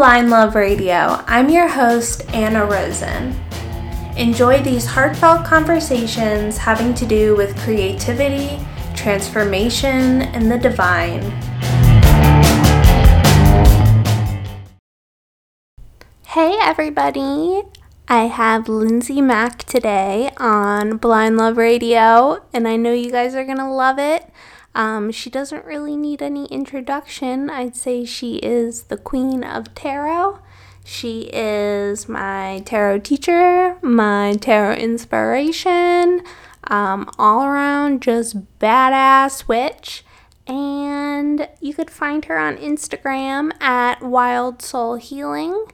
Blind Love Radio. I'm your host, Anna Rosen. Enjoy these heartfelt conversations having to do with creativity, transformation, and the divine. Hey, everybody! I have Lindsay Mack today on Blind Love Radio, and I know you guys are going to love it. Um, she doesn't really need any introduction. I'd say she is the queen of tarot. She is my tarot teacher, my tarot inspiration, um, all around just badass witch. And you could find her on Instagram at Wild Soul Healing.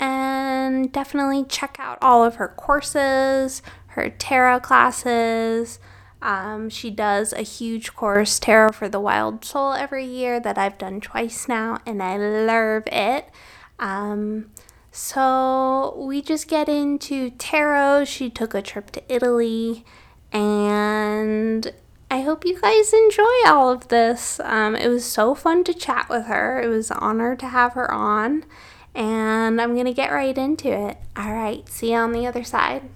And definitely check out all of her courses, her tarot classes. Um, she does a huge course, Tarot for the Wild Soul, every year that I've done twice now, and I love it. Um, so we just get into tarot. She took a trip to Italy, and I hope you guys enjoy all of this. Um, it was so fun to chat with her. It was an honor to have her on, and I'm gonna get right into it. All right, see you on the other side.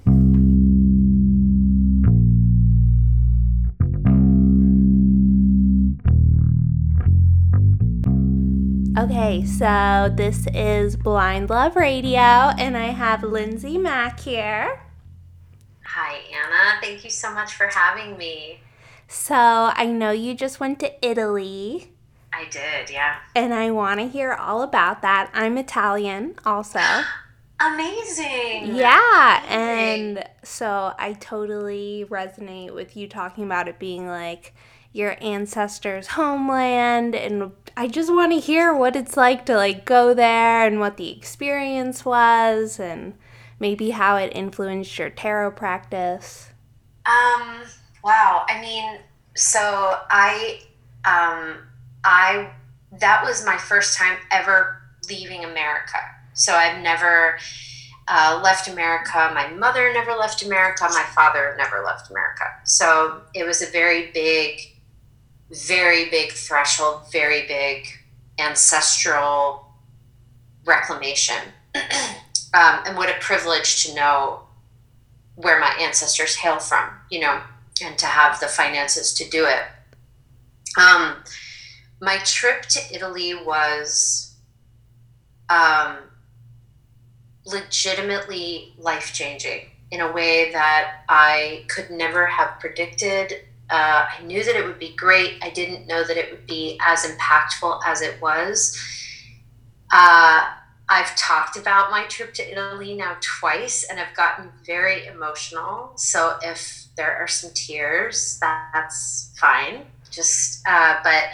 Okay, so this is Blind Love Radio, and I have Lindsay Mack here. Hi, Anna. Thank you so much for having me. So, I know you just went to Italy. I did, yeah. And I want to hear all about that. I'm Italian also. Amazing. Yeah, Amazing. and so I totally resonate with you talking about it being like your ancestors' homeland and I just want to hear what it's like to like go there and what the experience was and maybe how it influenced your tarot practice. Um wow, I mean, so I um I that was my first time ever leaving America. So I've never uh, left America. My mother never left America. My father never left America. So it was a very big very big threshold, very big ancestral reclamation. um, and what a privilege to know where my ancestors hail from, you know, and to have the finances to do it. Um, my trip to Italy was um, legitimately life changing in a way that I could never have predicted uh, I knew that it would be great. I didn't know that it would be as impactful as it was. Uh, I've talked about my trip to Italy now twice and I've gotten very emotional. So if there are some tears, that's fine. Just, uh, but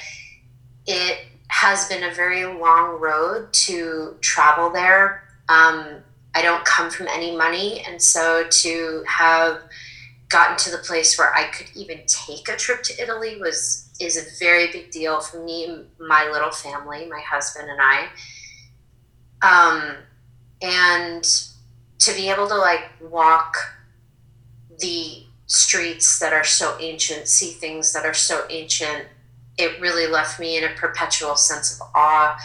it has been a very long road to travel there. Um, I don't come from any money. And so to have gotten to the place where I could even take a trip to Italy was is a very big deal for me, my little family, my husband and I. Um, and to be able to like walk the streets that are so ancient, see things that are so ancient, it really left me in a perpetual sense of awe.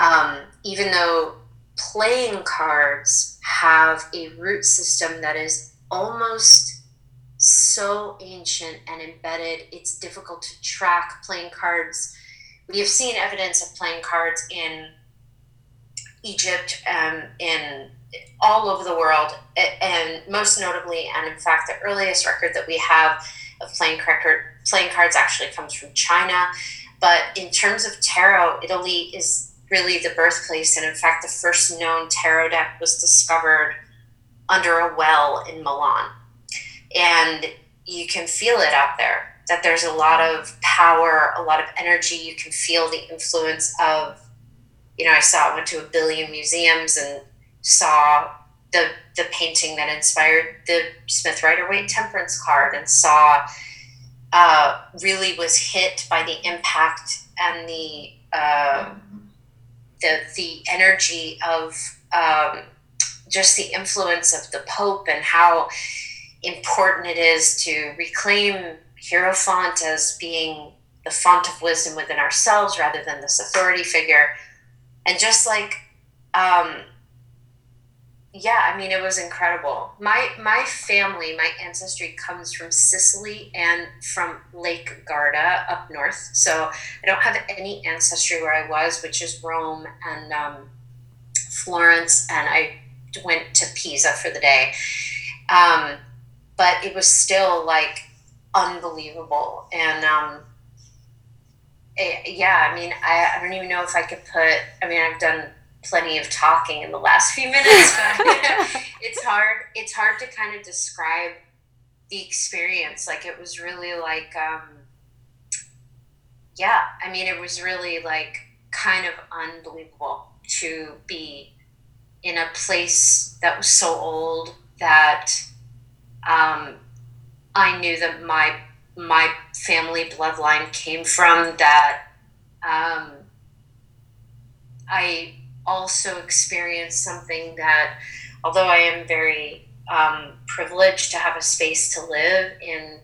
Um, even though playing cards have a root system that is almost so ancient and embedded, it's difficult to track playing cards. We have seen evidence of playing cards in Egypt, um, in all over the world, and most notably, and in fact, the earliest record that we have of playing record, playing cards actually comes from China. But in terms of tarot, Italy is really the birthplace, and in fact, the first known tarot deck was discovered under a well in Milan and you can feel it out there that there's a lot of power a lot of energy. You can feel the influence of you know i saw went to a billion museums and saw the the painting that inspired the smith rider waite temperance card and saw uh, really was hit by the impact and the uh, the the energy of um, just the influence of the pope and how important it is to reclaim Hierophant as being the font of wisdom within ourselves rather than this authority figure. and just like um, yeah, I mean, it was incredible. My my family, my ancestry comes from Sicily and from Lake Garda up north. So I don't have any ancestry where I was, which is Rome and um, Florence, and I went to Pisa for the day. Um, but it was still like unbelievable, and um, it, yeah, I mean, I, I don't even know if I could put. I mean, I've done plenty of talking in the last few minutes, but it's hard. It's hard to kind of describe the experience. Like it was really like, um, yeah. I mean, it was really like kind of unbelievable to be in a place that was so old that um, I knew that my my family bloodline came from. That um, I also experienced something that, although I am very um, privileged to have a space to live in,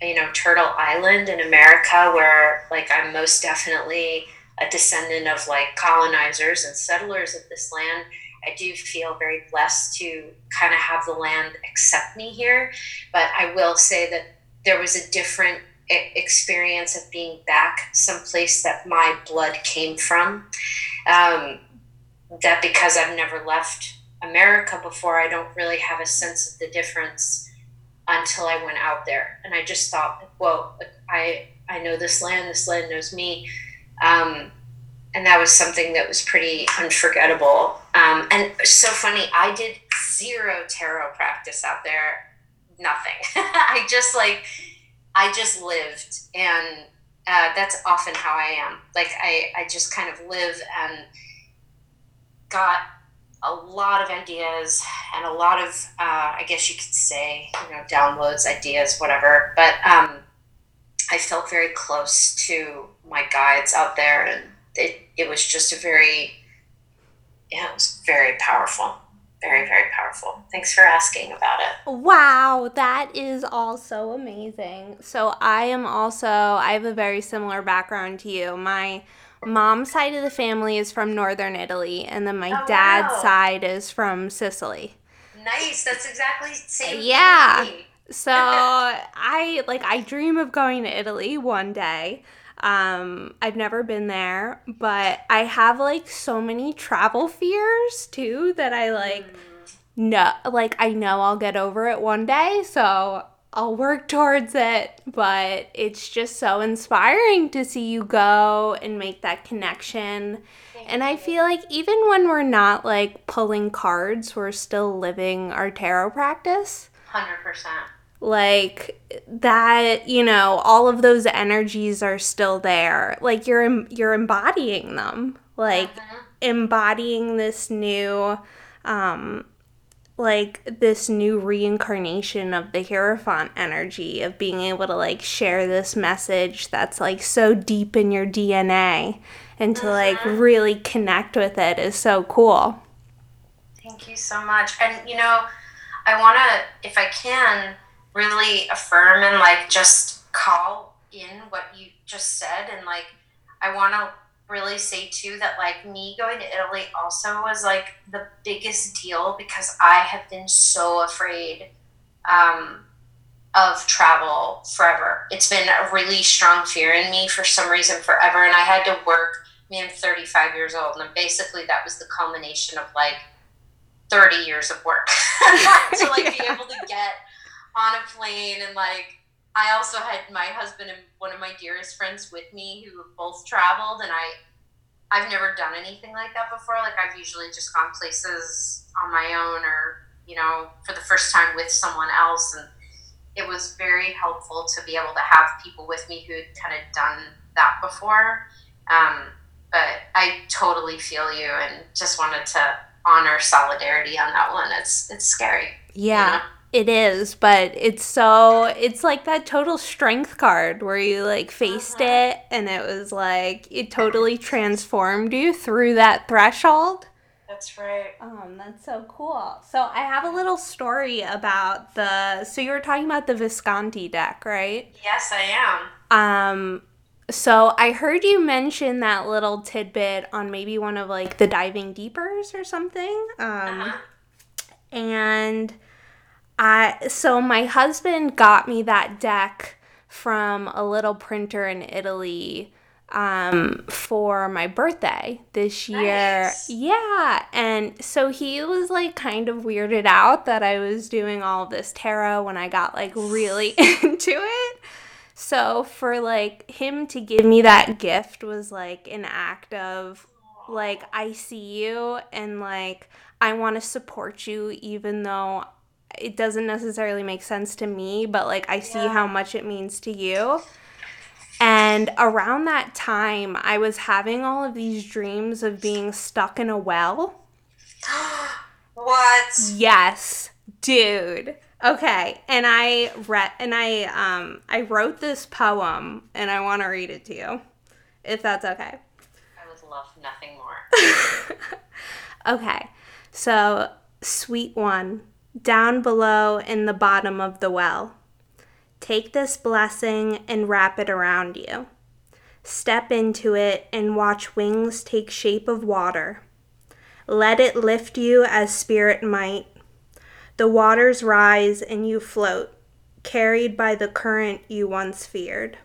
you know, Turtle Island in America, where like I'm most definitely a descendant of like colonizers and settlers of this land. I do feel very blessed to kind of have the land accept me here. But I will say that there was a different experience of being back someplace that my blood came from. Um, that because I've never left America before, I don't really have a sense of the difference until I went out there. And I just thought, well, I I know this land, this land knows me. Um, and that was something that was pretty unforgettable. Um, and so funny, I did zero tarot practice out there, nothing. I just like, I just lived. And uh, that's often how I am. Like, I, I just kind of live and got a lot of ideas and a lot of, uh, I guess you could say, you know, downloads, ideas, whatever. But um, I felt very close to my guides out there, and it, it was just a very, yeah, it was very powerful. Very, very powerful. Thanks for asking about it. Wow, that is also amazing. So, I am also, I have a very similar background to you. My mom's side of the family is from northern Italy, and then my oh, dad's wow. side is from Sicily. Nice. That's exactly same. Yeah. so I like I dream of going to Italy one day. Um, I've never been there, but I have like so many travel fears too that I like mm. no like I know I'll get over it one day. So I'll work towards it, but it's just so inspiring to see you go and make that connection. And I feel like even when we're not like pulling cards, we're still living our tarot practice. 100%. Like that, you know, all of those energies are still there. Like you're you're embodying them. Like uh-huh. embodying this new um like this new reincarnation of the Hierophant energy of being able to like share this message that's like so deep in your DNA and to like mm-hmm. really connect with it is so cool. Thank you so much. And you know, I want to if I can really affirm and like just call in what you just said and like I want to really say too that like me going to Italy also was like the biggest deal because I have been so afraid um, of travel forever. It's been a really strong fear in me for some reason forever, and I had to work. I mean, I'm 35 years old, and basically that was the culmination of like 30 years of work to like be able to get on a plane and like I also had my husband and one of my dearest friends with me who both traveled, and I, I've never done anything like that before. Like I've usually just gone places on my own, or you know, for the first time with someone else, and it was very helpful to be able to have people with me who had kind of done that before. Um, but I totally feel you, and just wanted to honor solidarity on that one. It's it's scary. Yeah. You know? It is, but it's so it's like that total strength card where you like faced uh-huh. it and it was like it totally transformed you through that threshold. That's right. Um, that's so cool. So I have a little story about the so you were talking about the Visconti deck, right? Yes, I am. Um so I heard you mention that little tidbit on maybe one of like the diving deepers or something. Um, uh-huh. And I so my husband got me that deck from a little printer in Italy um, for my birthday this year. Nice. Yeah. And so he was like kind of weirded out that I was doing all this tarot when I got like really into it. So for like him to give me that gift was like an act of like I see you and like I want to support you even though it doesn't necessarily make sense to me, but like I see yeah. how much it means to you. And around that time, I was having all of these dreams of being stuck in a well. what? Yes, dude. Okay, and I read and I um I wrote this poem and I want to read it to you, if that's okay. I would love nothing more. okay, so sweet one, down below in the bottom of the well. Take this blessing and wrap it around you. Step into it and watch wings take shape of water. Let it lift you as spirit might the waters rise and you float, carried by the current you once feared.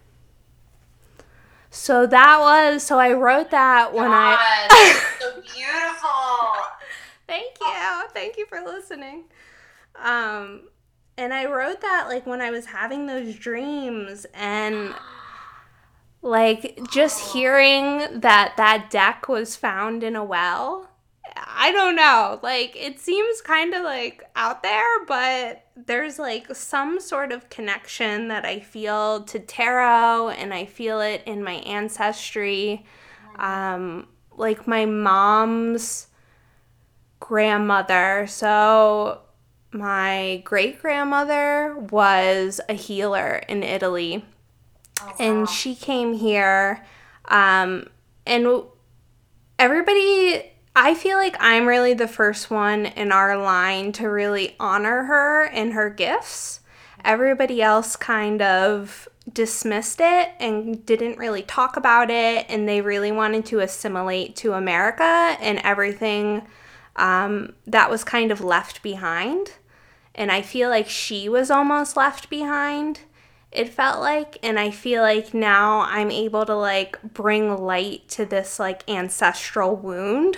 So that was so I wrote that when I. God, I so beautiful. Thank you. Thank you for listening. Um and I wrote that like when I was having those dreams and like just hearing that that deck was found in a well I don't know. Like it seems kind of like out there, but there's like some sort of connection that I feel to tarot and I feel it in my ancestry. Um like my mom's grandmother. So my great grandmother was a healer in Italy. Oh, wow. And she came here um and everybody I feel like I'm really the first one in our line to really honor her and her gifts. Everybody else kind of dismissed it and didn't really talk about it, and they really wanted to assimilate to America and everything um, that was kind of left behind. And I feel like she was almost left behind it felt like and i feel like now i'm able to like bring light to this like ancestral wound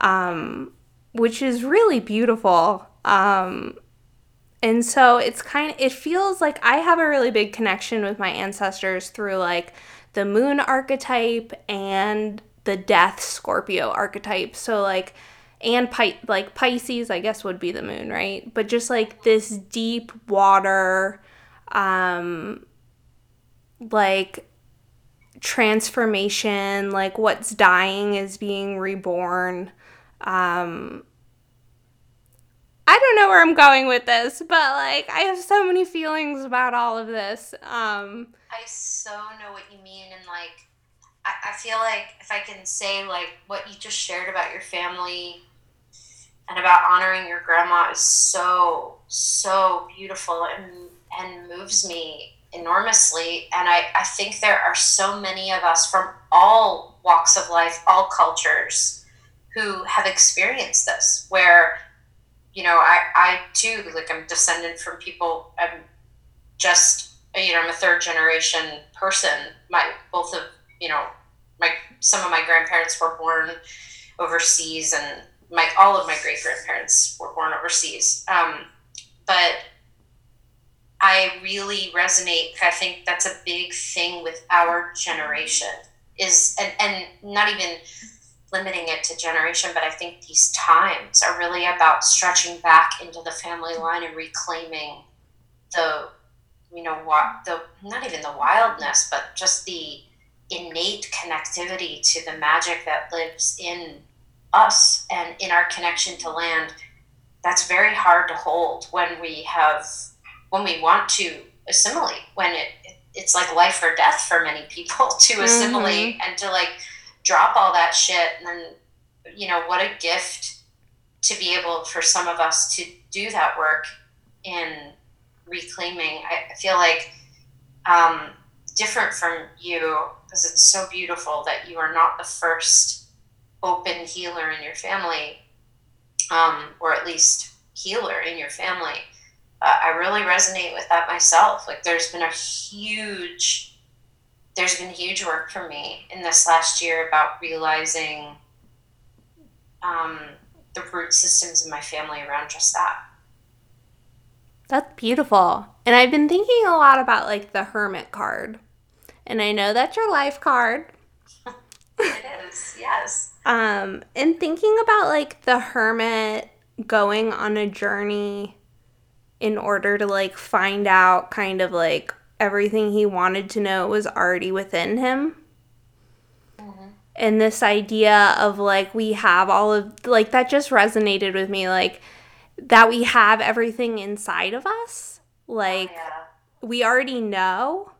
um, which is really beautiful. Um, and so it's kind of, it feels like I have a really big connection with my ancestors through like the moon archetype and the death Scorpio archetype. So like, and Pi- like Pisces, I guess would be the moon, right? But just like this deep water, um, like transformation, like what's dying is being reborn. Um, I don't know where I'm going with this, but like I have so many feelings about all of this. Um, I so know what you mean, and like I, I feel like if I can say like what you just shared about your family and about honoring your grandma is so so beautiful and and moves me enormously. And I, I think there are so many of us from all walks of life all cultures who have experienced this where you know i i too like i'm descended from people. I'm just you know i'm a third generation person. My both of you know my some of my grandparents were born overseas and my all of my great grandparents were born overseas. Um, but i really resonate i think that's a big thing with our generation is and, and not even limiting it to generation, but I think these times are really about stretching back into the family line and reclaiming the, you know, what the not even the wildness, but just the innate connectivity to the magic that lives in us and in our connection to land. That's very hard to hold when we have when we want to assimilate. When it it's like life or death for many people to assimilate mm-hmm. and to like drop all that shit and then you know what a gift to be able for some of us to do that work in reclaiming i feel like um, different from you because it's so beautiful that you are not the first open healer in your family, um, or at least healer in your family. Uh, I really resonate with that myself. Like, there's been a huge, there's been huge work for me in this last year about realizing um, the root systems in my family around just that. That's beautiful. And I've been thinking a lot about like the hermit card. And I know that's your life card. it is, yes. Um, and thinking about like the hermit going on a journey in order to like find out kind of like everything he wanted to know was already within him. Mm-hmm. And this idea of like we have all of like that just resonated with me like that we have everything inside of us. Like, oh, yeah. we already know.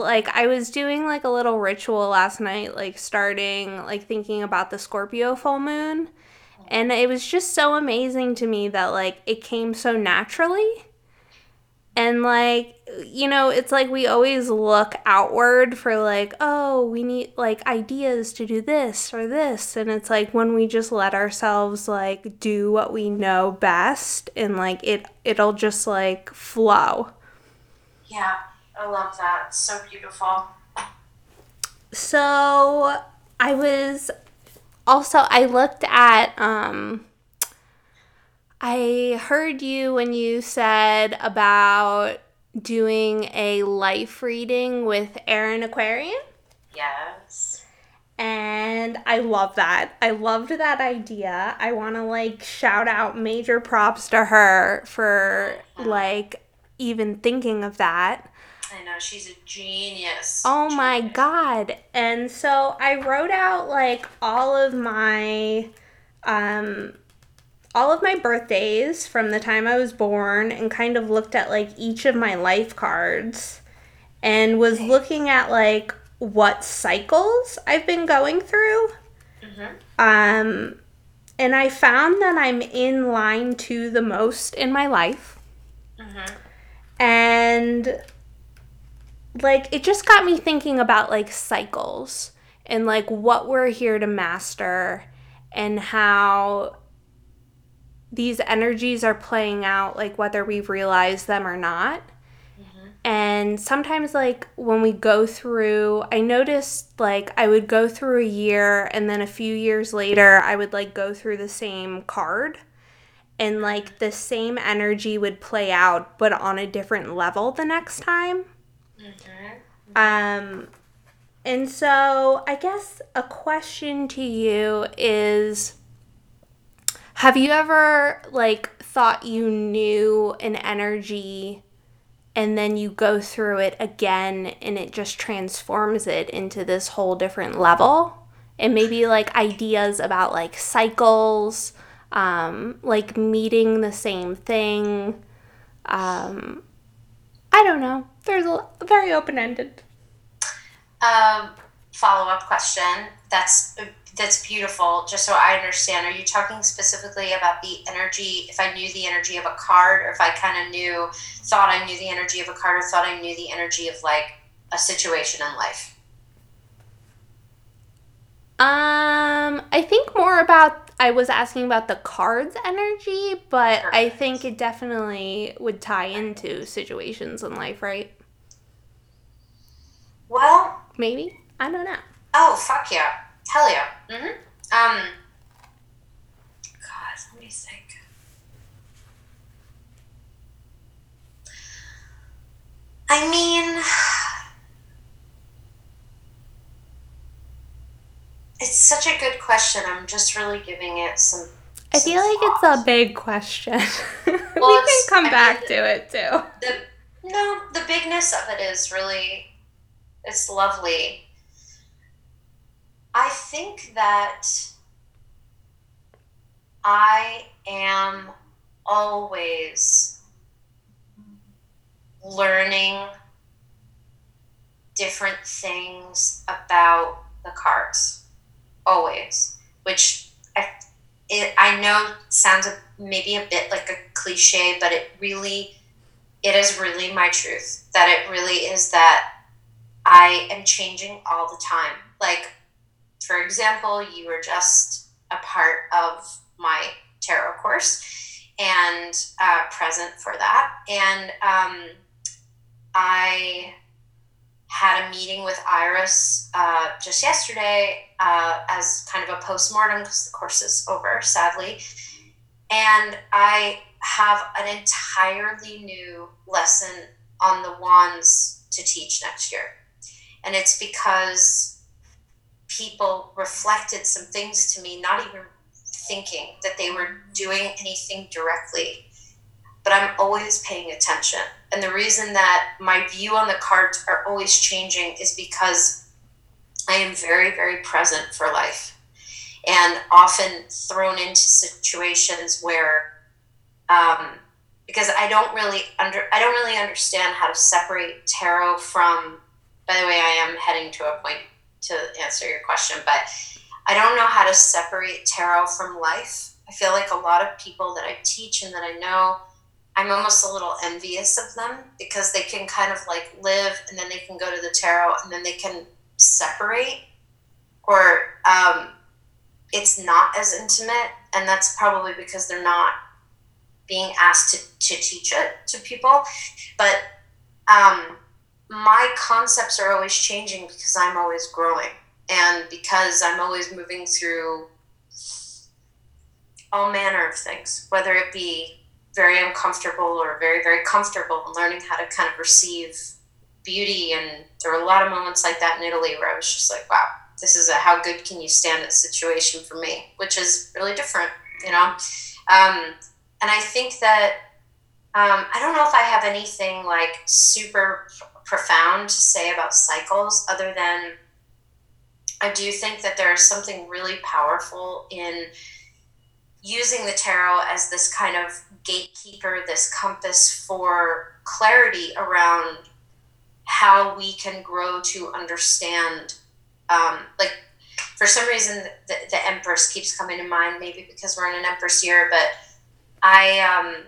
Like, I was doing like a little ritual last night, like starting, like thinking about the Scorpio full moon. And it was just so amazing to me that, like, it came so naturally. And like, you know, it's like we always look outward for like, oh, we need like ideas to do this or this. And it's like when we just let ourselves like do what we know best and like it it'll just like flow. Yeah, I love that. It's so beautiful. So, I was also I looked at um I heard you when you said about doing a life reading with Erin Aquarian. Yes. And I love that. I loved that idea. I want to like shout out major props to her for like even thinking of that. I know she's a genius. Oh genius. my god. And so I wrote out like all of my um all of my birthdays from the time I was born and kind of looked at like each of my life cards and was looking at like what cycles I've been going through. Mm-hmm. Um, and I found that I'm in line to the most in my life. Mm-hmm. And like it just got me thinking about like cycles and like what we're here to master and how these energies are playing out, like whether we've realized them or not. Mm-hmm. And sometimes, like when we go through, I noticed like I would go through a year and then a few years later, I would like go through the same card and like the same energy would play out, but on a different level the next time. Mm-hmm. Um, and so I guess a question to you is have you ever like thought you knew an energy and then you go through it again and it just transforms it into this whole different level? And maybe like ideas about like cycles, um, like meeting the same thing. Um, I don't know. There's a very open ended. Um, follow up question. That's that's beautiful. Just so I understand, are you talking specifically about the energy? If I knew the energy of a card, or if I kind of knew, thought I knew the energy of a card, or thought I knew the energy of like a situation in life? Um, I think more about. I was asking about the cards energy, but Perfect. I think it definitely would tie into situations in life, right? Well, maybe I don't know. Oh fuck yeah! Hell yeah. Mm-hmm. Um. God, let me think. I mean, it's such a good question. I'm just really giving it some. I some feel like thought. it's a big question. Well, we can come I back mean, to it too. The, no, the bigness of it is really, it's lovely I think that I am always learning different things about the cards. Always. Which I, it, I know sounds a, maybe a bit like a cliche, but it really, it is really my truth. That it really is that I am changing all the time. Like, for example, you were just a part of my tarot course and uh, present for that. And um, I had a meeting with Iris uh, just yesterday uh, as kind of a post mortem because the course is over, sadly. And I have an entirely new lesson on the wands to teach next year. And it's because people reflected some things to me, not even thinking that they were doing anything directly. But I'm always paying attention. And the reason that my view on the cards are always changing is because I am very, very present for life and often thrown into situations where um, because I don't really under I don't really understand how to separate tarot from by the way I am heading to a point to answer your question but I don't know how to separate tarot from life. I feel like a lot of people that I teach and that I know I'm almost a little envious of them because they can kind of like live and then they can go to the tarot and then they can separate or um, it's not as intimate and that's probably because they're not being asked to, to teach it to people. But um, my concepts are always changing because i'm always growing and because i'm always moving through all manner of things whether it be very uncomfortable or very very comfortable and learning how to kind of receive beauty. And there were a lot of moments like that in italy where i was just like wow this is a how good can you stand it situation for me? Which is really different you know? Um, and i think that um, i don't know if i have anything like super profound to say about cycles other than i do think that there is something really powerful in using the tarot as this kind of gatekeeper, this compass for clarity around how we can grow to understand. Um, like, for some reason, the, the Empress keeps coming to mind, maybe because we're in an Empress year, but I, um,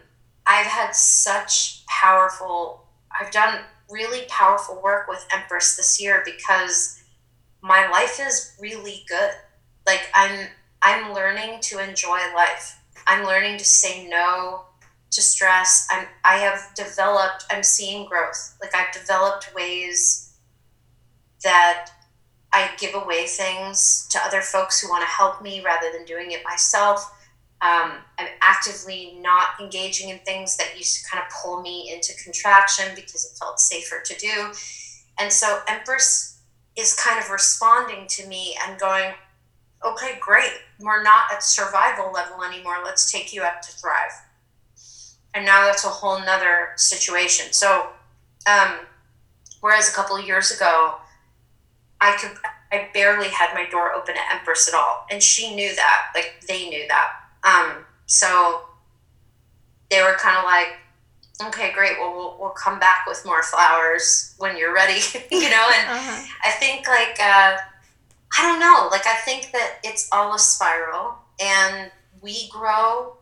I've had such powerful, I've done really powerful work with Empress this year because my life is really good. Like, I'm, I'm learning to enjoy life. I'm learning to say no to stress. I'm I have developed I'm seeing growth. Like I've developed ways that I give away things to other folks who want to help me rather than doing it myself. Um, I'm actively not engaging in things that used to kind of pull me into contraction because it felt safer to do. And so Empress is kind of responding to me and going, okay, great. We're not at survival level anymore. Let's take you up to thrive. And now that's a whole nother situation. So, um, whereas a couple of years ago, I could, I barely had my door open at Empress at all. And she knew that, like they knew that. Um, so they were kind of like, okay, great. Well, well, we'll come back with more flowers when you're ready, you know? And uh-huh. I think like, uh, I don't know. Like I think that it's all a spiral, and we grow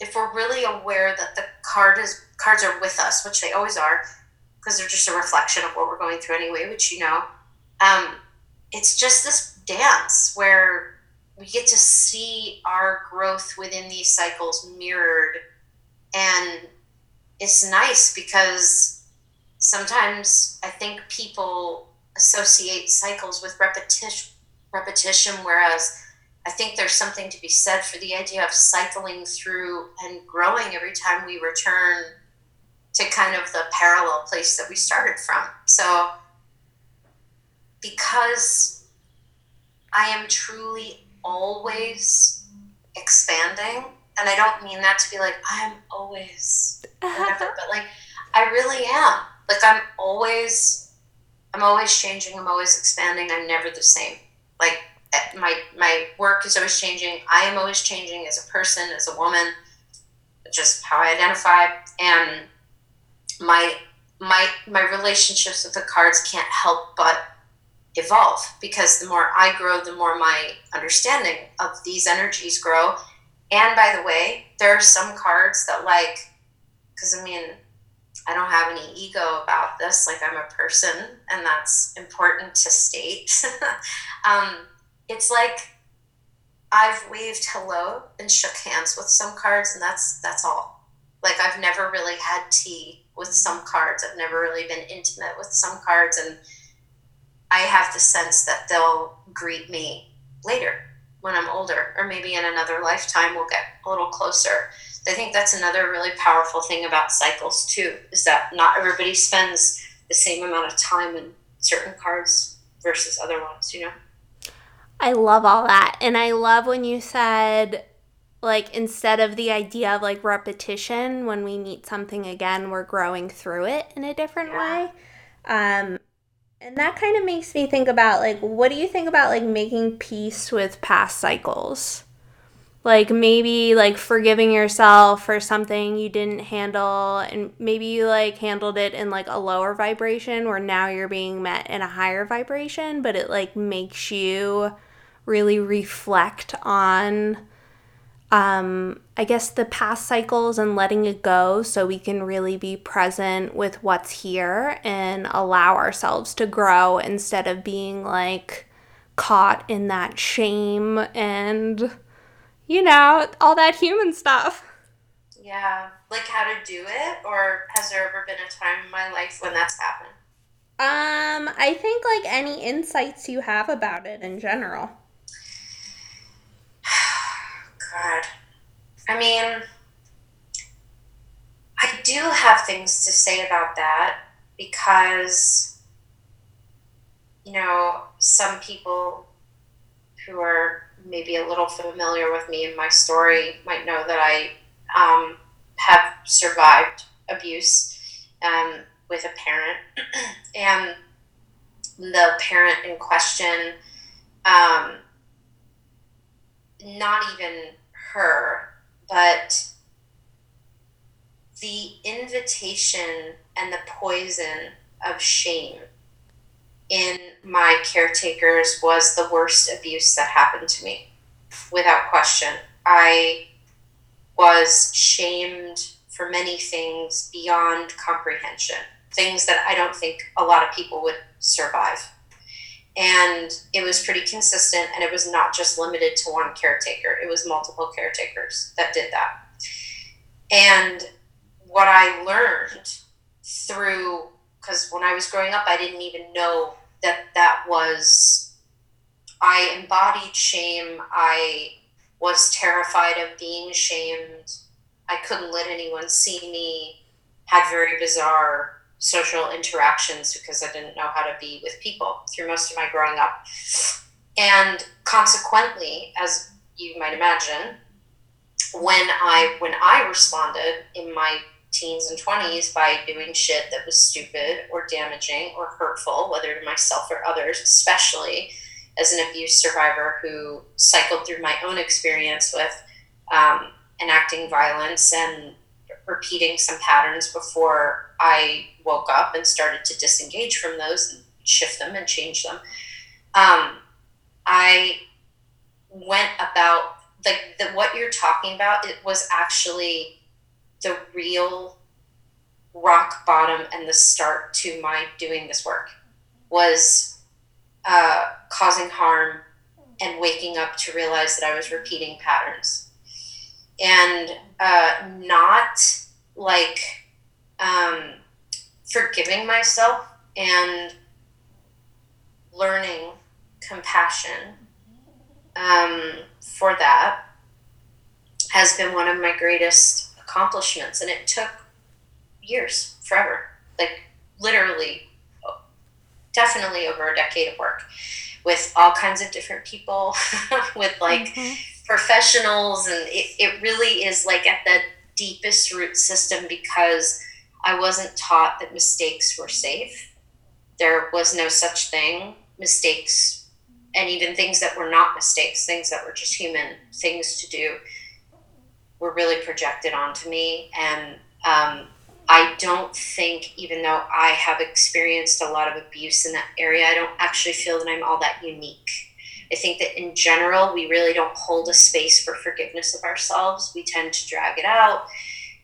if we're really aware that the card is cards are with us, which they always are, because they're just a reflection of what we're going through anyway, which you know. Um, it's just this dance where we get to see our growth within these cycles mirrored, and it's nice because sometimes I think people associate cycles with repetition repetition, whereas I think there's something to be said for the idea of cycling through and growing every time we return to kind of the parallel place that we started from. So, because I am truly always expanding, and I don't mean that to be like, I'm always whatever, but like, I really am. Like, I'm always, I'm always changing, I'm always expanding, I'm never the same like eh, my my work is always changing. I am always changing as a person, as a woman, just how I identify, and my my my relationships with the cards can't help but evolve because the more I grow, the more my understanding of these energies grow. And by the way, there are some cards that like, because I mean, I don't have any ego about this. Like I'm a person, and that's important to state. um, it's like I've waved hello and shook hands with some cards, and that's that's all. Like I've never really had tea with some cards. I've never really been intimate with some cards, and I have the sense that they'll greet me later when I'm older, or maybe in another lifetime we'll get a little closer. I think that's another really powerful thing about cycles too, is that not everybody spends the same amount of time in certain cards versus other ones, you know? I love all that. And I love when you said like instead of the idea of like repetition when we meet something again we're growing through it in a different yeah. way um and that kind of makes me think about like what do you think about like making peace with past cycles? Like maybe like forgiving yourself for something you didn't handle and maybe you like handled it in like a lower vibration where now you're being met in a higher vibration, but it like makes you really reflect on um, I guess the past cycles and letting it go so we can really be present with what's here and allow ourselves to grow instead of being like caught in that shame and, you know, all that human stuff. Yeah. Like how to do it? Or has there ever been a time in my life when that's happened? Um, I think like any insights you have about it in general. God. I mean, I do have things to say about that because, you know, some people who are maybe a little familiar with me and my story might know that I um, have survived abuse um, with a parent. and the parent in question, um, not even her, but the invitation and the poison of shame in my caretakers was the worst abuse that happened to me, without question. I was shamed for many things beyond comprehension, things that I don't think a lot of people would survive. And it was pretty consistent and it was not just limited to one caretaker. It was multiple caretakers that did that. And what i learned through because when i was growing up i didn't even know that that was i embodied shame. I was terrified of being shamed. I couldn't let anyone see me. Had very bizarre social interactions because I didn't know how to be with people through most of my growing up. And consequently, as you might imagine, when I when I responded in my teens and 20s by doing shit that was stupid or damaging or hurtful, whether to myself or others, especially as an abuse survivor who cycled through my own experience with um, enacting violence and repeating some patterns before I woke up and started to disengage from those and shift them and change them. Um, I went about like the, what you're talking about. It was actually the real rock bottom and the start to my doing this work was uh, causing harm and waking up to realize that I was repeating patterns. And uh, not like um, forgiving myself and learning compassion um, for that has been one of my greatest accomplishments. And it took years, forever, like literally, definitely over a decade of work with all kinds of different people, with like mm-hmm. professionals. And it, it really is like at the deepest root system because I wasn't taught that mistakes were safe. There was no such thing. Mistakes, and even things that were not mistakes, things that were just human things to do, were really projected onto me. And um, I don't think, even though I have experienced a lot of abuse in that area, I don't actually feel that I'm all that unique. I think that in general, we really don't hold a space for forgiveness of ourselves. We tend to drag it out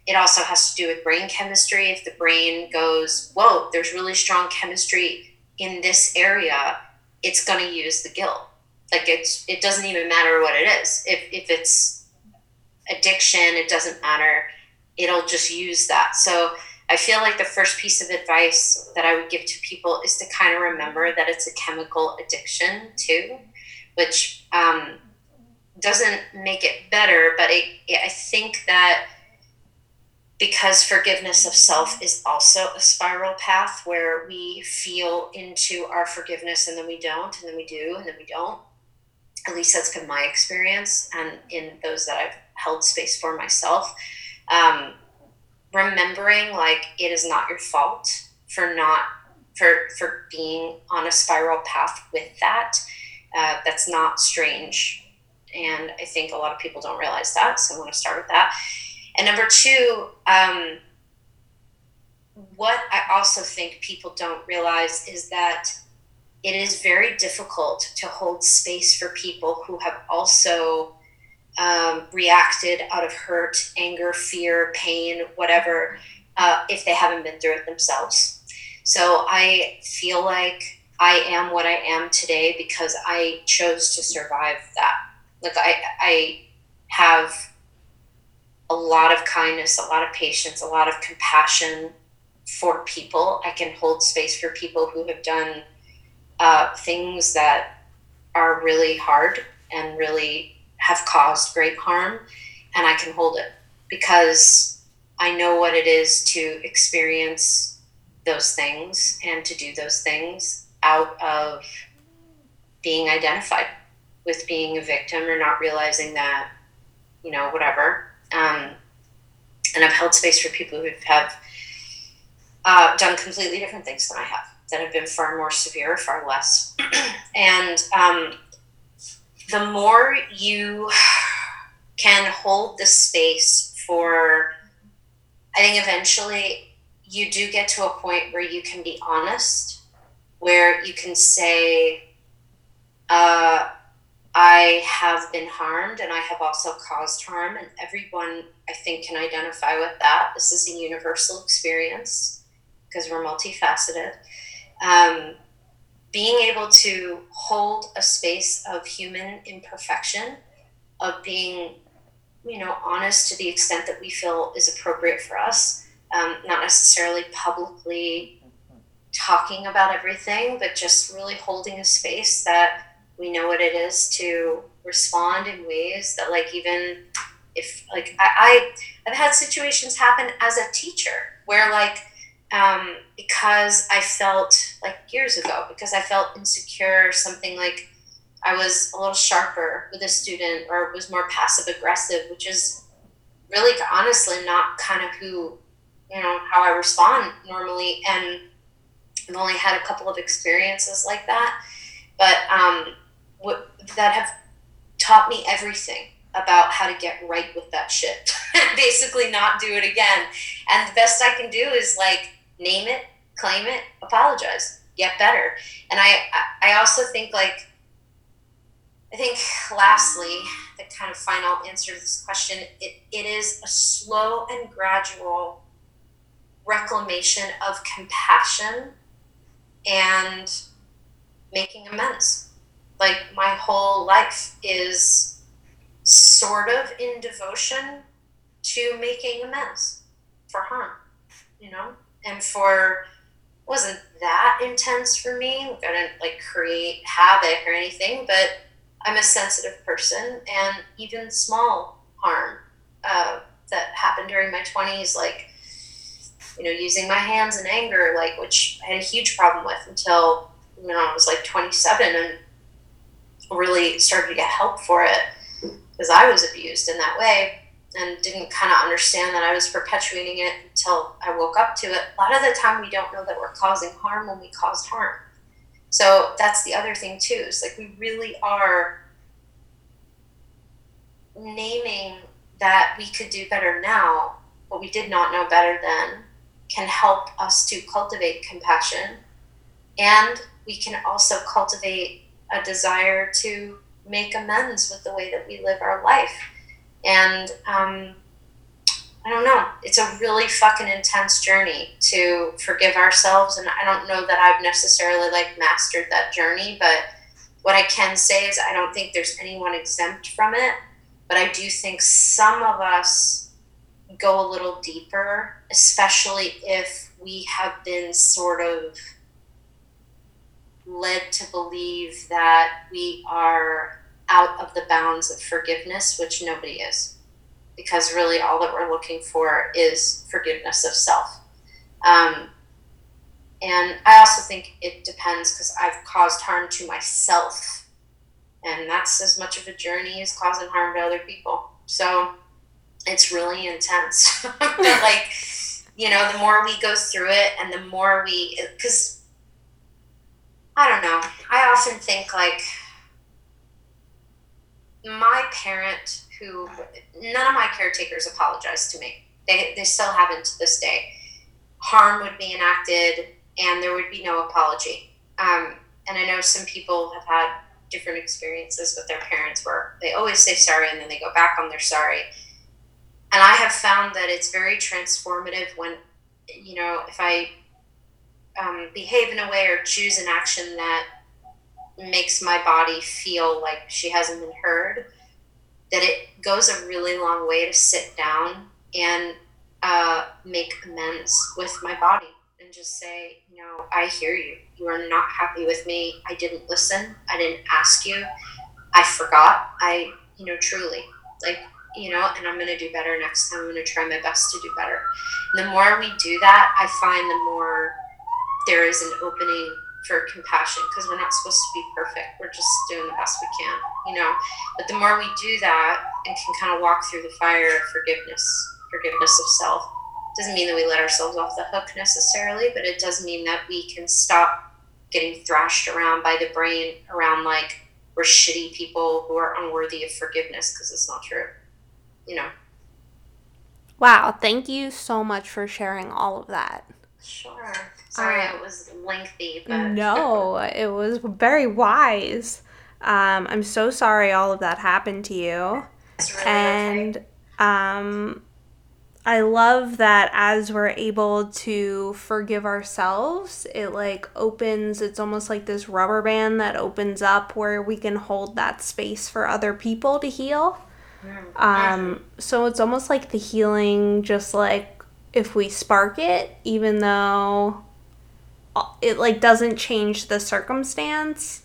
it also has to do with brain chemistry. If the brain goes, whoa, there's really strong chemistry in this area, it's going to use the guilt. Like it's, it doesn't even matter what it is. If, if it's addiction, it doesn't matter. It'll just use that. So I feel like the first piece of advice that I would give to people is to kind of remember that it's a chemical addiction too, which um, doesn't make it better, but it, I think that because forgiveness of self is also a spiral path where we feel into our forgiveness and then we don't, and then we do, and then we don't. At least that's been my experience, and in those that I've held space for myself. Um, remembering like it is not your fault for not for for being on a spiral path with that. Uh, that's not strange, and I think a lot of people don't realize that. So I want to start with that and number two, um, what I also think people don't realize is that it is very difficult to hold space for people who have also um, reacted out of hurt, anger, fear, pain, whatever, uh, if they haven't been through it themselves. So I feel like I am what I am today because I chose to survive that. Like I, I have a lot of kindness, a lot of patience, a lot of compassion for people. I can hold space for people who have done uh, things that are really hard and really have caused great harm, and I can hold it because I know what it is to experience those things and to do those things out of being identified with being a victim or not realizing that, you know, whatever um, and I've held space for people who have uh, done completely different things than I have, that have been far more severe, far less. and um, the more you can hold the space for, I think eventually you do get to a point where you can be honest, where you can say, uh, I have been harmed and I have also caused harm, and everyone I think can identify with that. This is a universal experience because we're multifaceted. Um, being able to hold a space of human imperfection, of being, you know, honest to the extent that we feel is appropriate for us, um, not necessarily publicly talking about everything, but just really holding a space that we know what it is to respond in ways that like even if like I, I have had situations happen as a teacher where like um, because I felt like years ago because I felt insecure something like I was a little sharper with a student or was more passive aggressive which is really honestly not kind of who you know how I respond normally and I've only had a couple of experiences like that but um, what, that have taught me everything about how to get right with that shit. Basically, not do it again. And the best I can do is like name it, claim it, apologize, get better. And I, I also think like, I think lastly, the kind of final answer to this question, it, it is a slow and gradual reclamation of compassion and making amends. Like my whole life is sort of in devotion to making amends for harm, you know, and for wasn't that intense for me. I didn't like create havoc or anything, but I'm a sensitive person, and even small harm uh, that happened during my 20s, like you know, using my hands in anger, like which I had a huge problem with until you know I was like 27, and really started to get help for it because I was abused in that way and didn't kind of understand that I was perpetuating it until I woke up to it. A lot of the time, we don't know that we're causing harm when we cause harm. So that's the other thing too. Is like we really are naming that we could do better now, what we did not know better then, can help us to cultivate compassion, and we can also cultivate a desire to make amends with the way that we live our life. And um, I don't know. It's a really fucking intense journey to forgive ourselves, and I don't know that I've necessarily like mastered that journey. But what I can say is, I don't think there's anyone exempt from it. But I do think some of us go a little deeper, especially if we have been sort of led to believe that we are out of the bounds of forgiveness, which nobody is because really all that we're looking for is forgiveness of self. Um, and I also think it depends because I've caused harm to myself. And that's as much of a journey as causing harm to other people. So it's really intense. but like, you know, the more we go through it and the more we, because I don't know, I often think like my parent who none of my caretakers apologized to me. They, they still haven't to this day. Harm would be enacted and there would be no apology. Um, and I know some people have had different experiences with their parents where they always say sorry and then they go back on their sorry. And I have found that it's very transformative when, you know, if I um, behave in a way or choose an action that makes my body feel like she hasn't been heard that it goes a really long way to sit down and uh, make amends with my body and just say, you know, I hear you. You are not happy with me. I didn't listen. I didn't ask you. I forgot. I, you know, truly, like, you know, and I'm going to do better next time. I'm going to try my best to do better. And the more we do that, I find the more there is an opening for compassion because we're not supposed to be perfect. We're just doing the best we can, you know. But the more we do that and can kind of walk through the fire of forgiveness, forgiveness of self, doesn't mean that we let ourselves off the hook necessarily, but it does mean that we can stop getting thrashed around by the brain around like we're shitty people who are unworthy of forgiveness because it's not true, you know. Wow, thank you so much for sharing all of that. Sure. Sorry, um, it was lengthy, but no, it was very wise. Um, I'm so sorry all of that happened to you. Really and okay. um, I love that as we're able to forgive ourselves, it like opens, it's almost like this rubber band that opens up where we can hold that space for other people to heal. Mm-hmm. Um, so it's almost like the healing, just like if we spark it, even though it like doesn't change the circumstance.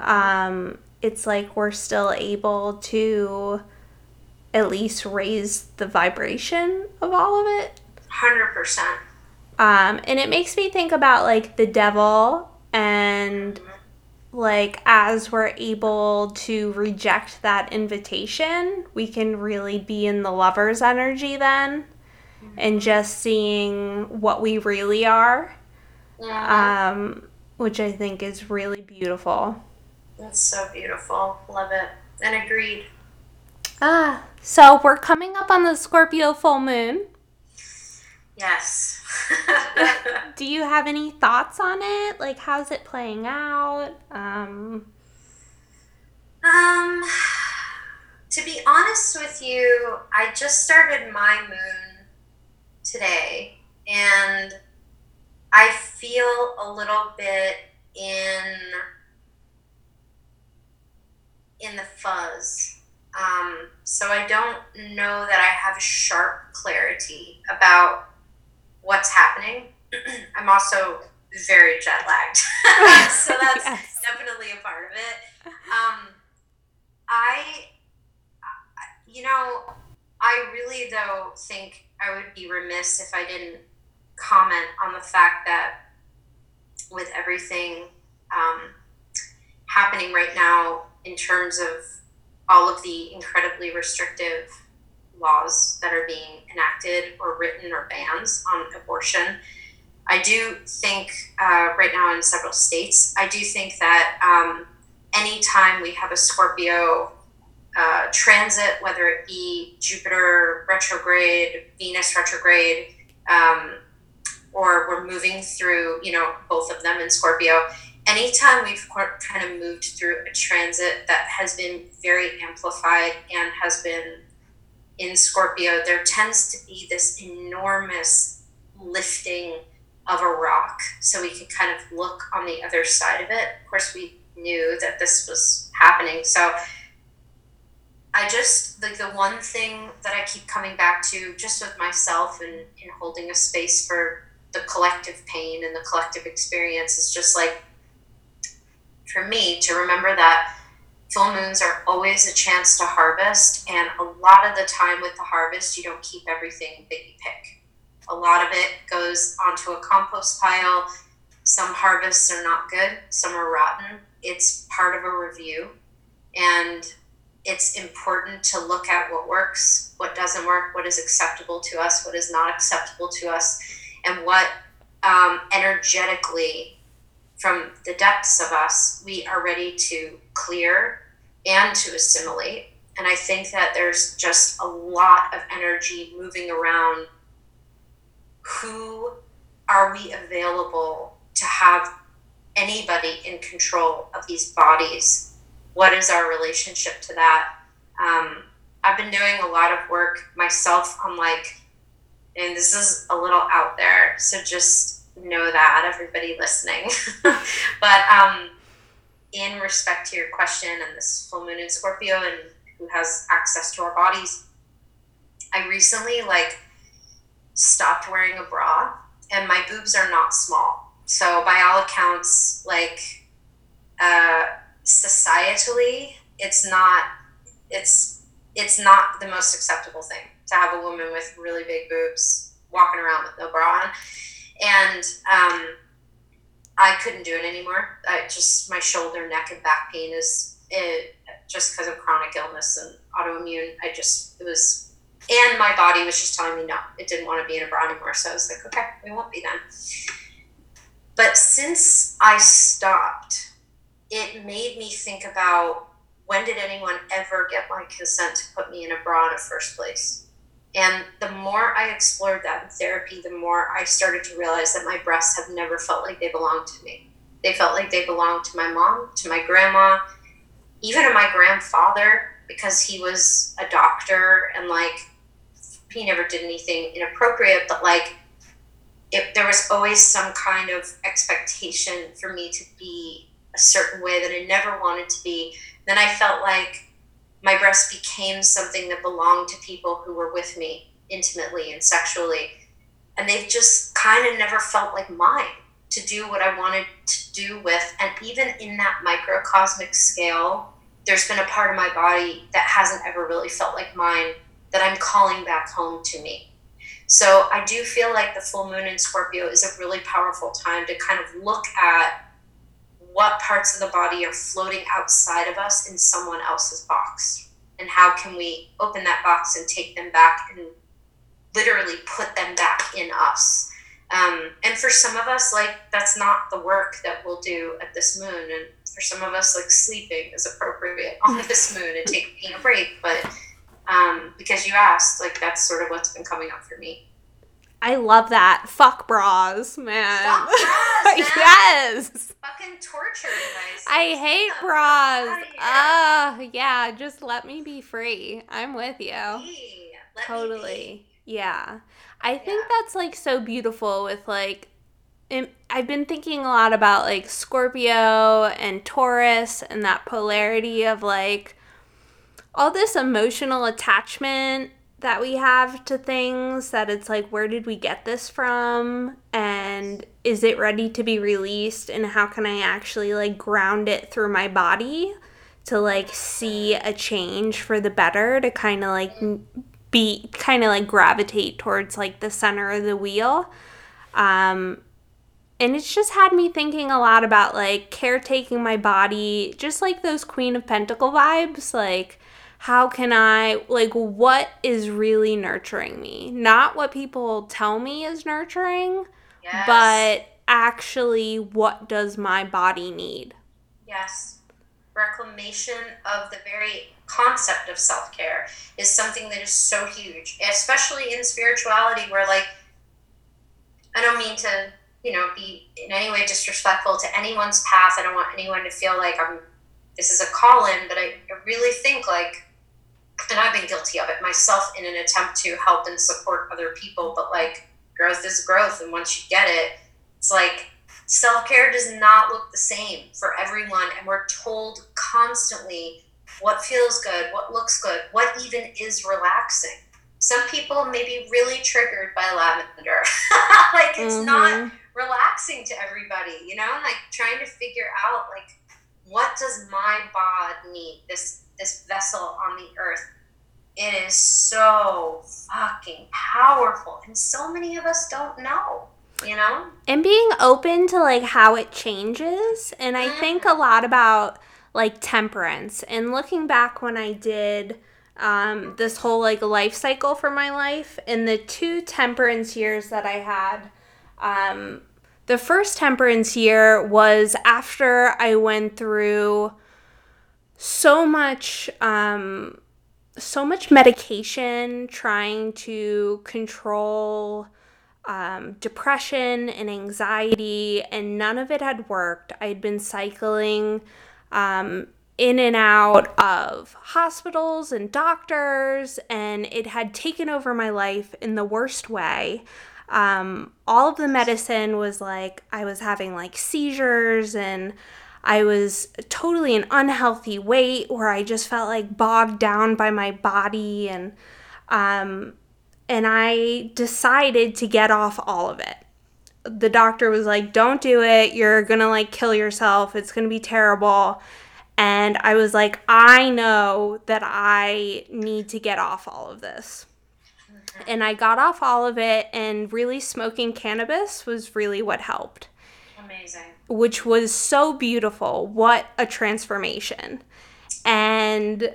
Um, it's like we're still able to at least raise the vibration of all of it. Hundred percent. Um, and it makes me think about like the devil and like as we're able to reject that invitation, we can really be in the lover's energy then mm-hmm. and just seeing what we really are yeah. Um, which I think is really beautiful. That's so beautiful. Love it. And agreed. Ah, so we're coming up on the Scorpio full moon. Yes. Do you have any thoughts on it? Like, how's it playing out? Um, um, to be honest with you, I just started my moon today, and I feel a little bit in in the fuzz. Um, so I don't know that I have sharp clarity about what's happening. I'm also very jet lagged, so that's yes. definitely a part of it. Um, I, you know, I really though think I would be remiss if I didn't comment on the fact that with everything um, happening right now in terms of all of the incredibly restrictive laws that are being enacted or written or bans on abortion. I do think uh, right now in several states, I do think that um, anytime we have a Scorpio uh, transit, whether it be Jupiter retrograde, Venus retrograde, um, or we're moving through, you know, both of them in Scorpio, anytime we've kind of moved through a transit that has been very amplified and has been in Scorpio, there tends to be this enormous lifting of a rock so we could kind of look on the other side of it. Of course, we knew that this was happening. So I just, like, the one thing that I keep coming back to just with myself and in holding a space for the collective pain and the collective experience is just like, for me to remember that full moons are always a chance to harvest and a lot of the time with the harvest you don't keep everything that you pick. A lot of it goes onto a compost pile. Some harvests are not good some are rotten. It's part of a review and it's important to look at what works what doesn't work what is acceptable to us what is not acceptable to us and what um, energetically from the depths of us, we are ready to clear and to assimilate. And I think that there's just a lot of energy moving around. Who are we available to have anybody in control of these bodies? What is our relationship to that? Um, I've been doing a lot of work myself on like, and this is a little out there, so just know that, everybody listening. but um, in respect to your question and this full moon in Scorpio and who has access to our bodies, I recently like stopped wearing a bra and my boobs are not small. So by all accounts, like uh, societally, it's not it's it's not the most acceptable thing to have a woman with really big boobs walking around with no bra on and um, I couldn't do it anymore. I just my shoulder, neck, and back pain is it, just because of chronic illness and autoimmune. I just it was, and my body was just telling me no, it didn't want to be in a bra anymore. So I was like, okay, we won't be then. But since I stopped, it made me think about when did anyone ever get my consent to put me in a bra in the first place? And the more I explored that in therapy, the more I started to realize that my breasts have never felt like they belonged to me. They felt like they belonged to my mom, to my grandma, even to my grandfather, because he was a doctor and like he never did anything inappropriate, but like if there was always some kind of expectation for me to be a certain way that I never wanted to be, then I felt like my breast became something that belonged to people who were with me intimately and sexually. And they've just kind of never felt like mine to do what I wanted to do with. And even in that microcosmic scale, there's been a part of my body that hasn't ever really felt like mine that I'm calling back home to me. So I do feel like the full moon in Scorpio is a really powerful time to kind of look at what parts of the body are floating outside of us in someone else's box? And how can we open that box and take them back and literally put them back in us? Um, and for some of us like that's not the work that we'll do at this moon. And for some of us like sleeping is appropriate on this moon and taking a break. But um, because you asked like that's sort of what's been coming up for me I love that. Fuck bras, man. Fuck bras, yes. Fucking torture device. I hate bras. Ah, uh, yeah. Just let me be free. I'm with you. Hey, totally. Yeah. I think yeah. that's like so beautiful with like I've been thinking a lot about like Scorpio and Taurus and that polarity of like all this emotional attachment that we have to things that it's like where did we get this from? And is it ready to be released? And how can I actually like ground it through my body to like see a change for the better to kind of like be kind of like gravitate towards like the center of the wheel? Um and it's just had me thinking a lot about like caretaking my body just like those queen of pentacle vibes like how can I, like, what is really nurturing me? Not what people tell me is nurturing, yes. but actually, what does my body need? Yes. Reclamation of the very concept of self care is something that is so huge, especially in spirituality, where, like, I don't mean to, you know, be in any way disrespectful to anyone's path. I don't want anyone to feel like I'm, this is a call in, but I, I really think, like, and I've been guilty of it myself in an attempt to help and support other people. But like growth is growth, and once you get it, it's like self care does not look the same for everyone, and we're told constantly what feels good, what looks good, what even is relaxing. Some people may be really triggered by lavender. like it's mm-hmm. not relaxing to everybody, you know? Like trying to figure out like what does my bod need? This this vessel on the earth. It is so fucking powerful. And so many of us don't know you know and being open to like how it changes and i think a lot about like temperance and looking back when i did um, this whole like life cycle for my life in the two temperance years that i had um, the first temperance year was after i went through so much um, so much medication trying to control um, depression and anxiety, and none of it had worked. I had been cycling um, in and out of hospitals and doctors, and it had taken over my life in the worst way. Um, all of the medicine was like I was having like seizures and I was totally an unhealthy weight where I just felt like bogged down by my body and um, and I decided to get off all of it. The doctor was like, "Don't do it. You're going to like kill yourself. It's going to be terrible." And I was like, "I know that I need to get off all of this." And I got off all of it and really smoking cannabis was really what helped. Which was so beautiful. What a transformation. And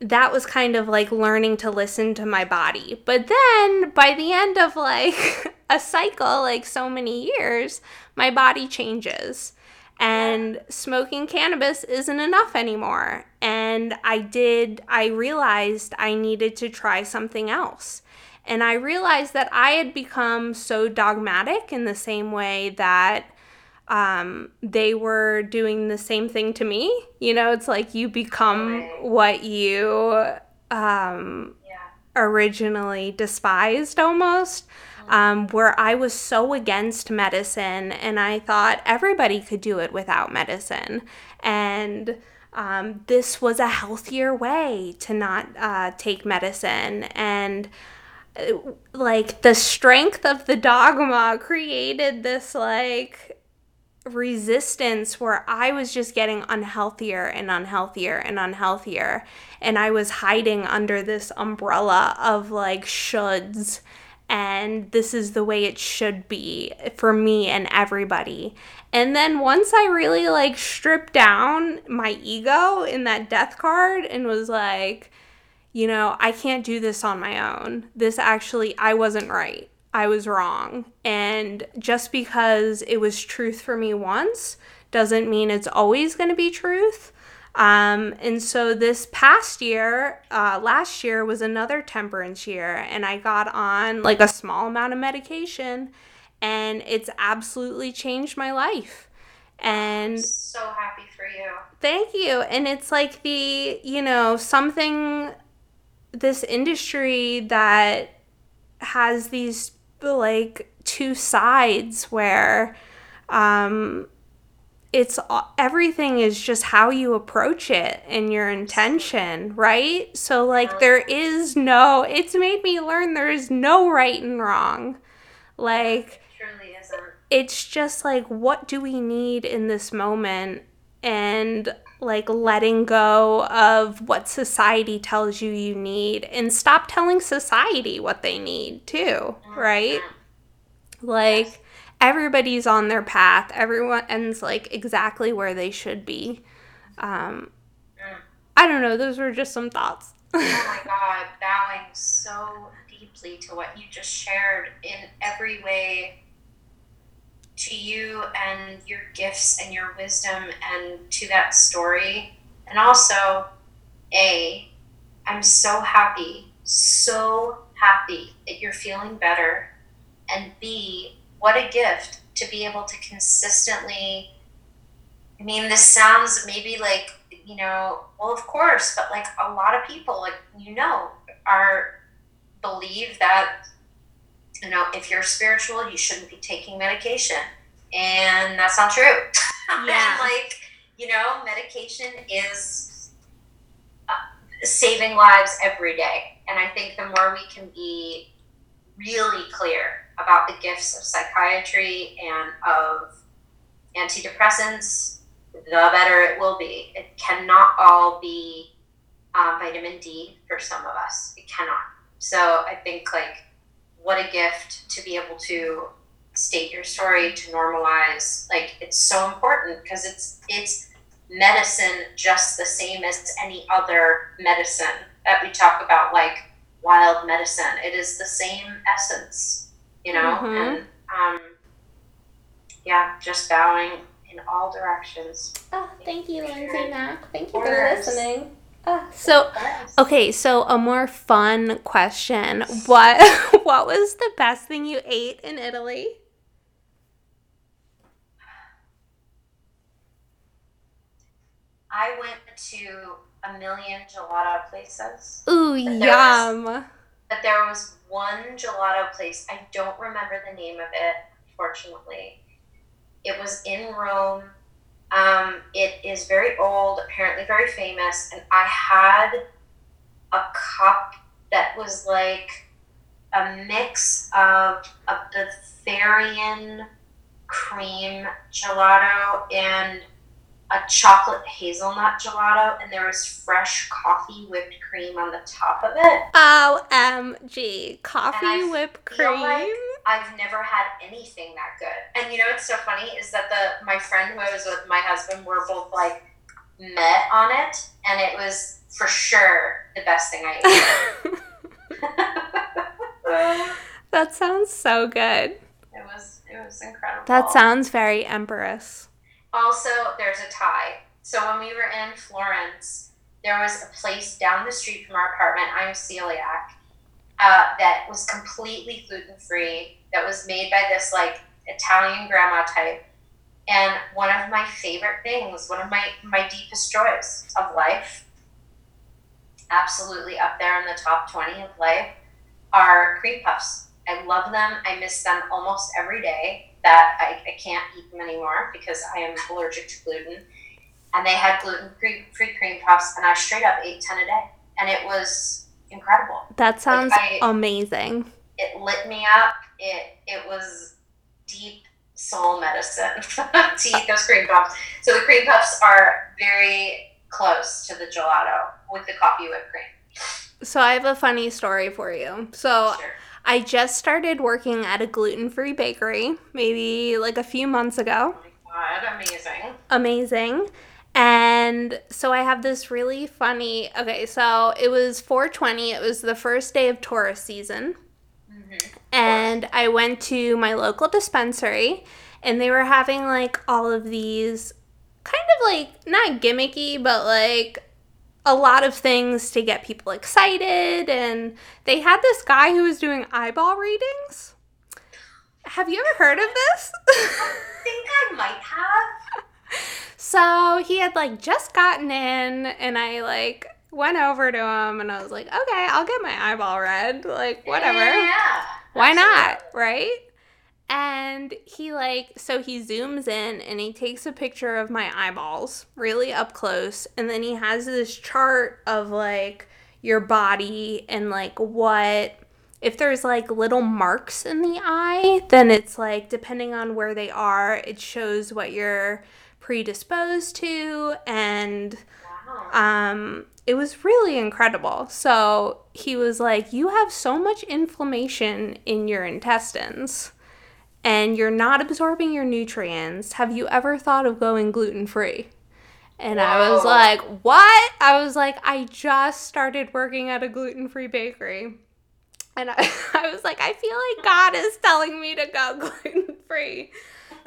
that was kind of like learning to listen to my body. But then by the end of like a cycle, like so many years, my body changes. And smoking cannabis isn't enough anymore. And I did, I realized I needed to try something else. And I realized that I had become so dogmatic in the same way that um, they were doing the same thing to me. You know, it's like you become what you um, yeah. originally despised almost. Mm-hmm. Um, where I was so against medicine and I thought everybody could do it without medicine. And um, this was a healthier way to not uh, take medicine. And uh, like the strength of the dogma created this like resistance where I was just getting unhealthier and unhealthier and unhealthier. And I was hiding under this umbrella of like shoulds. And this is the way it should be for me and everybody. And then once I really like stripped down my ego in that death card and was like, you know, I can't do this on my own. This actually, I wasn't right I was wrong. And just because it was truth for me once doesn't mean it's always going to be truth. Um, and so this past year, uh, last year was another temperance year, and I got on like a small amount of medication, and it's absolutely changed my life. And I'm so happy for you. Thank you. And it's like the, you know, something, this industry that has these like two sides where um it's everything is just how you approach it and your intention, right? So like there is no it's made me learn there is no right and wrong. Like. It's just like what do we need in this moment and like letting go of what society tells you you need and stop telling society what they need too, right? Like everybody's on their path. Everyone's like exactly where they should be. Um, I don't know. Those were just some thoughts. oh my God, bowing so deeply to what you just shared in every way to you and your gifts and your wisdom and to that story. And also, A, I'm so happy, so happy that you're feeling better. And B, what a gift to be able to consistently. I mean, this sounds maybe like you know, well, of course, but like a lot of people, like, you know, are believe that, you know, if you're spiritual, you shouldn't be taking medication. And that's not true. Yeah. and like, you know, medication is uh, saving lives every day. And I think the more we can be really clear about the gifts of psychiatry and of antidepressants, the better it will be. It cannot all be um, vitamin D for some of us. It cannot. So I think like what a gift to be able to state your story to normalize like it's so important because it's it's medicine just the same as any other medicine that we talk about like wild medicine. It is the same essence you know? Mm-hmm. and um yeah just bowing in all directions. Oh thank you lindsay mack. Thank you for listening so okay so a more fun question what what was the best thing you ate in italy I went to a million gelato places. Ooh, but yum. Was, but there was one gelato place. I don't remember the name of it, fortunately. It was in Rome. Um, it is very old, apparently very famous, and I had a cup that was like a mix of a Bavarian cream gelato and a chocolate hazelnut gelato, and there was fresh coffee whipped cream on the top of it. OMG. Coffee whipped cream? Like I've never had anything that good. And you know what's so funny is that the my friend who I was with, my husband, were both like met on it, and it was for sure the best thing I ate. that sounds so good. It was it was incredible. That sounds very empress. Also, there's a tie. So when we were in Florence, there was a place down the street from our apartment. I'm celiac. Uh, that was completely gluten free. That was made by this like Italian grandma type. And one of my favorite things, one of my my deepest joys of life, absolutely up there in the top twenty of life, are cream puffs. I love them. I miss them almost every day that I, I can't eat them anymore because I am allergic to gluten. And they had gluten free cream puffs, and I straight up ate 10 a day. And it was incredible. That sounds like I, amazing. It lit me up. It, it was deep soul medicine to eat those cream puffs. So the cream puffs are very close to the gelato with the coffee whipped cream. So I have a funny story for you. So sure. I just started working at a gluten free bakery, maybe like a few months ago. Oh my God, amazing. Amazing. And so I have this really funny. Okay, so it was 420. It was the first day of tourist season. And I went to my local dispensary, and they were having like all of these kind of like not gimmicky, but like a lot of things to get people excited. And they had this guy who was doing eyeball readings. Have you ever heard of this? I think I might have. So he had like just gotten in, and I like went over to him and I was like, okay, I'll get my eyeball read. Like, whatever. Yeah. Why not? Right? And he like so he zooms in and he takes a picture of my eyeballs really up close and then he has this chart of like your body and like what if there's like little marks in the eye, then it's like depending on where they are, it shows what you're predisposed to and um it was really incredible. So he was like, You have so much inflammation in your intestines and you're not absorbing your nutrients, have you ever thought of going gluten free? And. I was like, what? I was like, I just started working at a gluten free bakery. And I, I was like, I feel like God is telling me to go gluten free.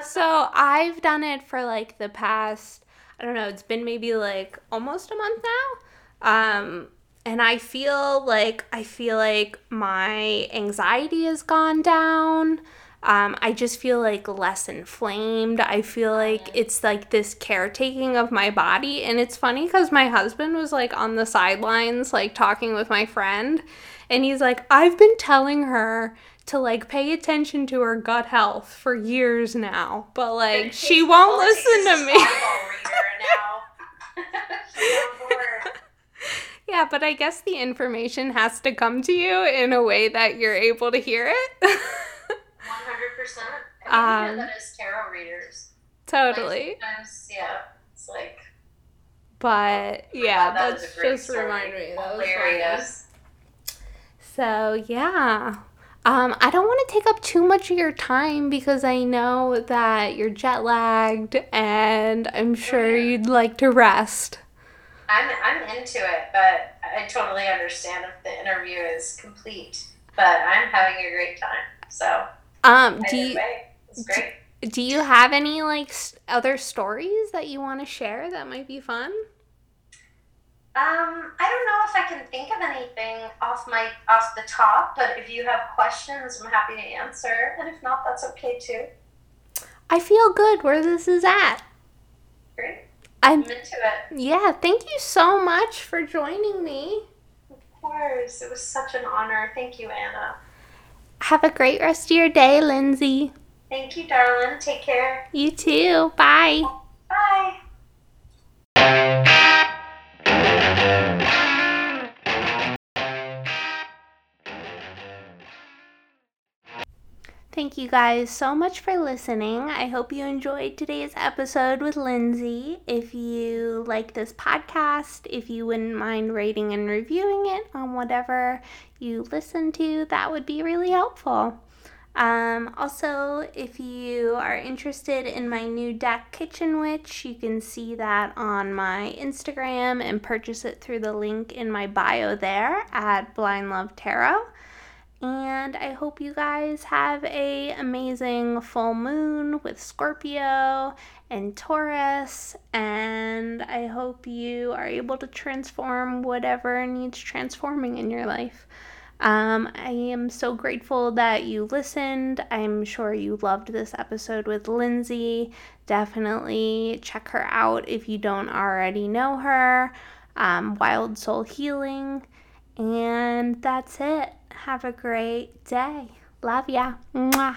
so I've done it for like the past, I don't know, it's been maybe like almost a month now. Um, and I feel like I feel like my anxiety has gone down. Um, I just feel like less inflamed. I feel like Mhm. it's like this caretaking of my body. And it's funny because my husband was like on the sidelines, like talking with my friend. And he's like, I've been telling her to like pay attention to her gut health for years now, but like she won't listen to me. Yeah, but I guess the information has to come to you in a way that you're able to hear it. One hundred percent. I mean, Um, that as tarot readers. totally. Like, sometimes, yeah, it's like But yeah, that was that's a great just story. remind me. That was funny. hilarious. So yeah. Um, I don't want to take up too much of your time because I know that you're jet lagged and I'm sure you'd like to rest. I'm I'm into it, but I totally understand if the interview is complete. But I'm having a great time. So Um, do you way, it's great. do you have any like other stories that you want to share that might be fun? Um, I don't know if I can think of anything off my off the top, but if you have questions, I'm happy to answer. And if not, that's okay too. I feel good where this is at. Great. I'm I'm into it. yeah, thank you so much for joining me. Of course. It was such an honor. Thank you, Anna. Have a great rest of your day, Lindsay. Thank you, darling. Take care. You too. Bye. Bye. Thank you guys so much for listening. I hope you enjoyed today's episode with Lindsay. If you like this podcast, if you wouldn't mind rating and reviewing it on whatever you listen to, that would be really helpful. Um, also, if you are interested in my new deck, Kitchen Witch, you can see that on my Instagram and purchase it through the link in my bio there at Blind Love Tarot. And I hope you guys have a amazing full moon with Scorpio and Taurus and I hope you are able to transform whatever needs transforming in your life. Um, I am so grateful that you listened. I'm sure you loved this episode with Lindsay. Definitely check her out if you don't already know her. Um, Wild Soul Healing. And that's it. Have a great day. Love ya. Mwah.